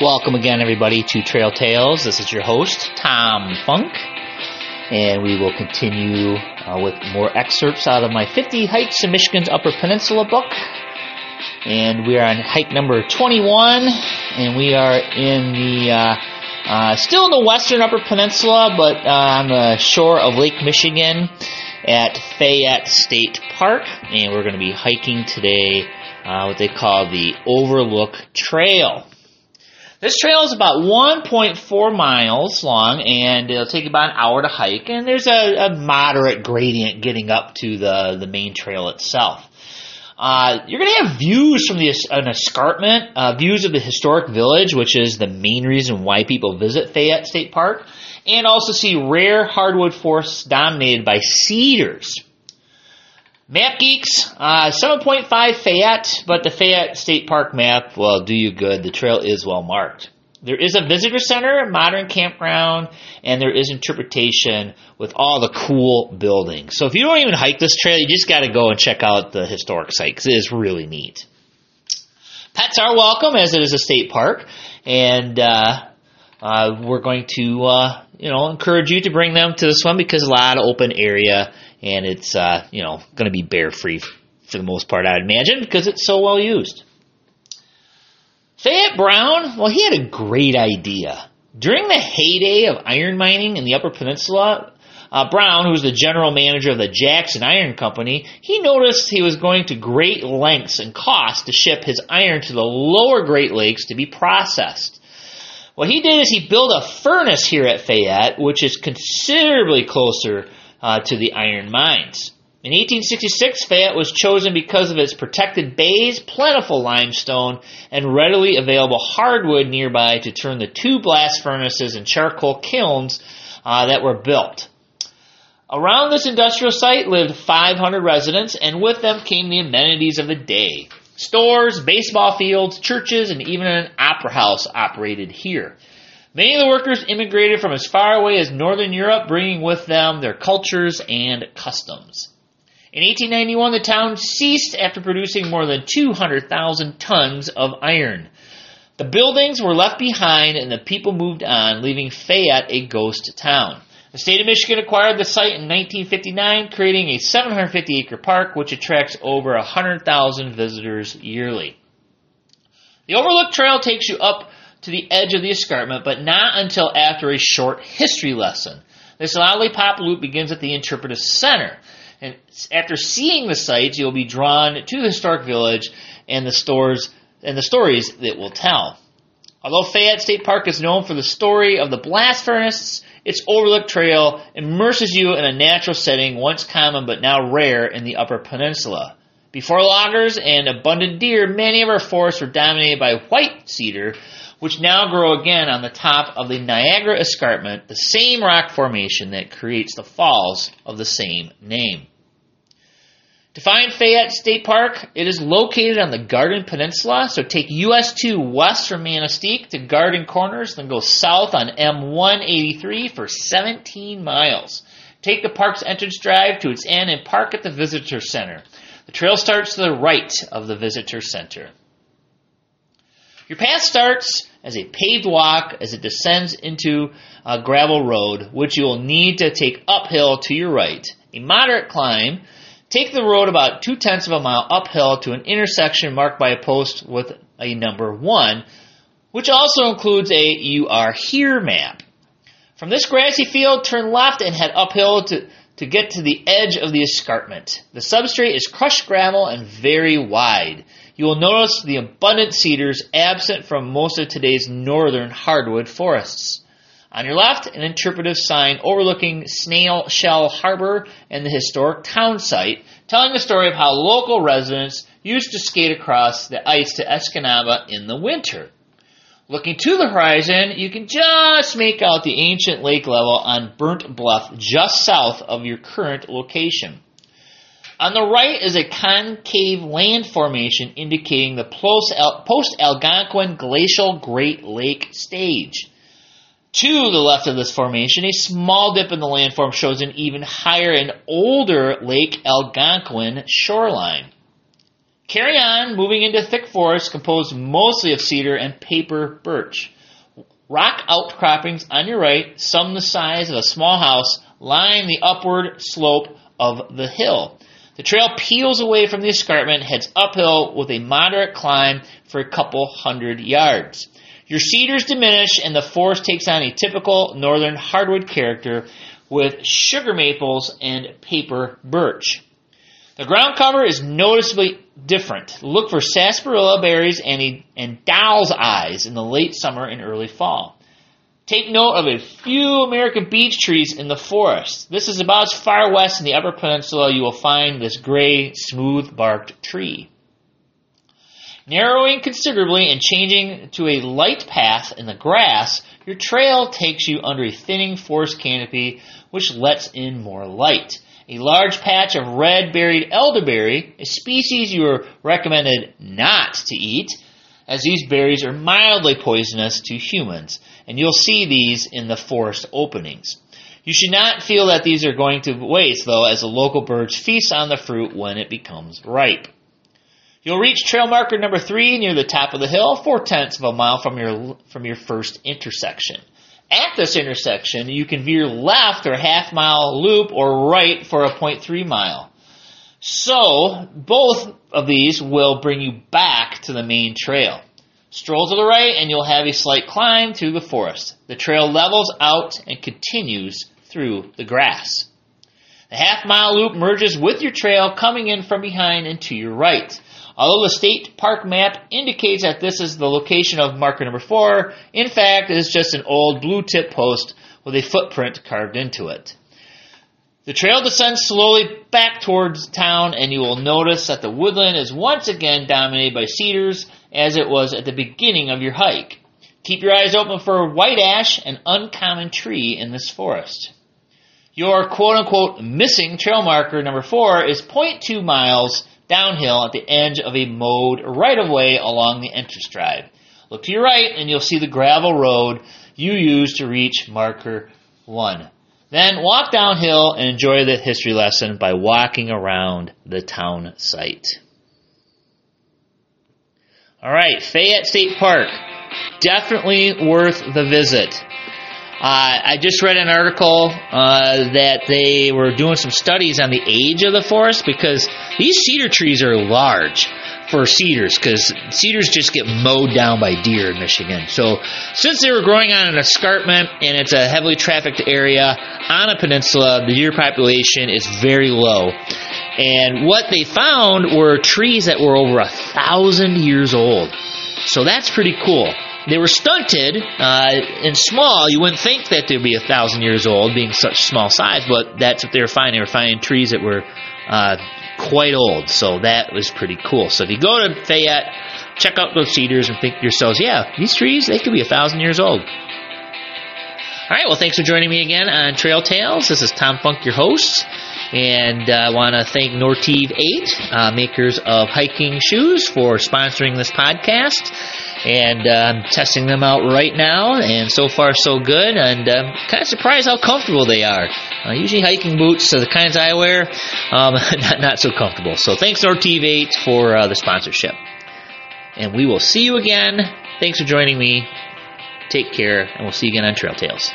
Welcome again, everybody, to Trail Tales. This is your host, Tom Funk, and we will continue uh, with more excerpts out of my 50 Hikes in Michigan's Upper Peninsula book. And we are on hike number 21, and we are in the uh, uh, still in the western Upper Peninsula, but uh, on the shore of Lake Michigan at Fayette State Park, and we're going to be hiking today uh, what they call the Overlook Trail. This trail is about 1.4 miles long, and it'll take about an hour to hike. And there's a, a moderate gradient getting up to the the main trail itself. Uh, you're going to have views from the an escarpment, uh, views of the historic village, which is the main reason why people visit Fayette State Park, and also see rare hardwood forests dominated by cedars. Map Geeks, uh, 7.5 Fayette, but the Fayette State Park map will do you good. The trail is well marked. There is a visitor center, a modern campground, and there is interpretation with all the cool buildings. So if you don't even hike this trail, you just got to go and check out the historic site because it is really neat. Pets are welcome as it is a state park, and uh, uh, we're going to uh, you know encourage you to bring them to this one because a lot of open area and it's uh, you know going to be bear free for the most part, I'd imagine, because it's so well used. Fayette Brown, well, he had a great idea. During the heyday of iron mining in the Upper Peninsula, uh, Brown, who was the general manager of the Jackson Iron Company, he noticed he was going to great lengths and cost to ship his iron to the lower Great Lakes to be processed. What he did is he built a furnace here at Fayette, which is considerably closer uh, to the iron mines. In 1866, Fayette was chosen because of its protected bays, plentiful limestone, and readily available hardwood nearby to turn the two blast furnaces and charcoal kilns uh, that were built. Around this industrial site lived 500 residents, and with them came the amenities of the day. Stores, baseball fields, churches, and even an opera house operated here. Many of the workers immigrated from as far away as Northern Europe, bringing with them their cultures and customs. In 1891, the town ceased after producing more than 200,000 tons of iron. The buildings were left behind and the people moved on, leaving Fayette a ghost town. The state of Michigan acquired the site in 1959, creating a 750 acre park which attracts over 100,000 visitors yearly. The Overlook Trail takes you up to the edge of the escarpment, but not until after a short history lesson. This lollipop loop begins at the interpretive center. And after seeing the sites, you'll be drawn to the historic village and the stores and the stories that will tell. Although Fayette State Park is known for the story of the blast furnace, its Overlook Trail immerses you in a natural setting once common but now rare in the Upper Peninsula. Before loggers and abundant deer, many of our forests were dominated by white cedar, which now grow again on the top of the Niagara Escarpment, the same rock formation that creates the falls of the same name. To find Fayette State Park, it is located on the Garden Peninsula, so take US 2 west from Manistique to Garden Corners, then go south on M183 for 17 miles. Take the park's entrance drive to its end and park at the Visitor Center. The trail starts to the right of the Visitor Center. Your path starts as a paved walk as it descends into a gravel road, which you will need to take uphill to your right. A moderate climb. Take the road about two tenths of a mile uphill to an intersection marked by a post with a number one, which also includes a You Are Here map. From this grassy field, turn left and head uphill to, to get to the edge of the escarpment. The substrate is crushed gravel and very wide you will notice the abundant cedars absent from most of today's northern hardwood forests. On your left, an interpretive sign overlooking Snail Shell Harbor and the historic town site, telling the story of how local residents used to skate across the ice to Escanaba in the winter. Looking to the horizon, you can just make out the ancient lake level on Burnt Bluff just south of your current location. On the right is a concave land formation indicating the post-Algonquin glacial Great Lake stage. To the left of this formation, a small dip in the landform shows an even higher and older Lake Algonquin shoreline. Carry on, moving into thick forest composed mostly of cedar and paper birch. Rock outcroppings on your right, some the size of a small house, line the upward slope of the hill. The trail peels away from the escarpment, heads uphill with a moderate climb for a couple hundred yards. Your cedars diminish and the forest takes on a typical northern hardwood character with sugar maples and paper birch. The ground cover is noticeably different. Look for sarsaparilla berries and, and doll's eyes in the late summer and early fall. Take note of a few American beech trees in the forest. This is about as far west in the Upper Peninsula you will find this gray, smooth barked tree. Narrowing considerably and changing to a light path in the grass, your trail takes you under a thinning forest canopy which lets in more light a large patch of red berried elderberry, a species you are recommended not to eat, as these berries are mildly poisonous to humans, and you'll see these in the forest openings. You should not feel that these are going to waste, though, as the local birds feast on the fruit when it becomes ripe. You'll reach trail marker number three near the top of the hill, four tenths of a mile from your from your first intersection. At this intersection, you can veer left or half mile loop or right for a 0.3 mile. So, both of these will bring you back to the main trail. Stroll to the right and you'll have a slight climb through the forest. The trail levels out and continues through the grass. The half mile loop merges with your trail coming in from behind and to your right. Although the state park map indicates that this is the location of marker number four, in fact, it is just an old blue tip post with a footprint carved into it. The trail descends slowly back towards town, and you will notice that the woodland is once again dominated by cedars as it was at the beginning of your hike. Keep your eyes open for white ash, an uncommon tree in this forest. Your quote unquote missing trail marker number four is 0.2 miles downhill at the edge of a mowed right of way along the entrance drive. Look to your right and you'll see the gravel road you use to reach marker 1. Then walk downhill and enjoy the history lesson by walking around the town site. All right, Fayette State Park. Definitely worth the visit. Uh, I just read an article uh, that they were doing some studies on the age of the forest because these cedar trees are large for cedars because cedars just get mowed down by deer in Michigan. So since they were growing on an escarpment and it's a heavily trafficked area on a peninsula, the deer population is very low. And what they found were trees that were over a thousand years old. So that's pretty cool. They were stunted uh, and small. You wouldn't think that they'd be a thousand years old, being such small size, but that's what they were finding. They were finding trees that were uh, quite old, so that was pretty cool. So if you go to Fayette, check out those cedars and think to yourselves, yeah, these trees, they could be a thousand years old. All right, well, thanks for joining me again on Trail Tales. This is Tom Funk, your host. And uh, I want to thank Nortiv 8, uh, makers of hiking shoes, for sponsoring this podcast and uh, I'm testing them out right now, and so far so good. And uh, kind of surprised how comfortable they are. Uh, usually hiking boots, so the kinds I wear, um, not not so comfortable. So thanks Nortiv 8 for uh, the sponsorship, and we will see you again. Thanks for joining me. Take care, and we'll see you again on Trail Tales.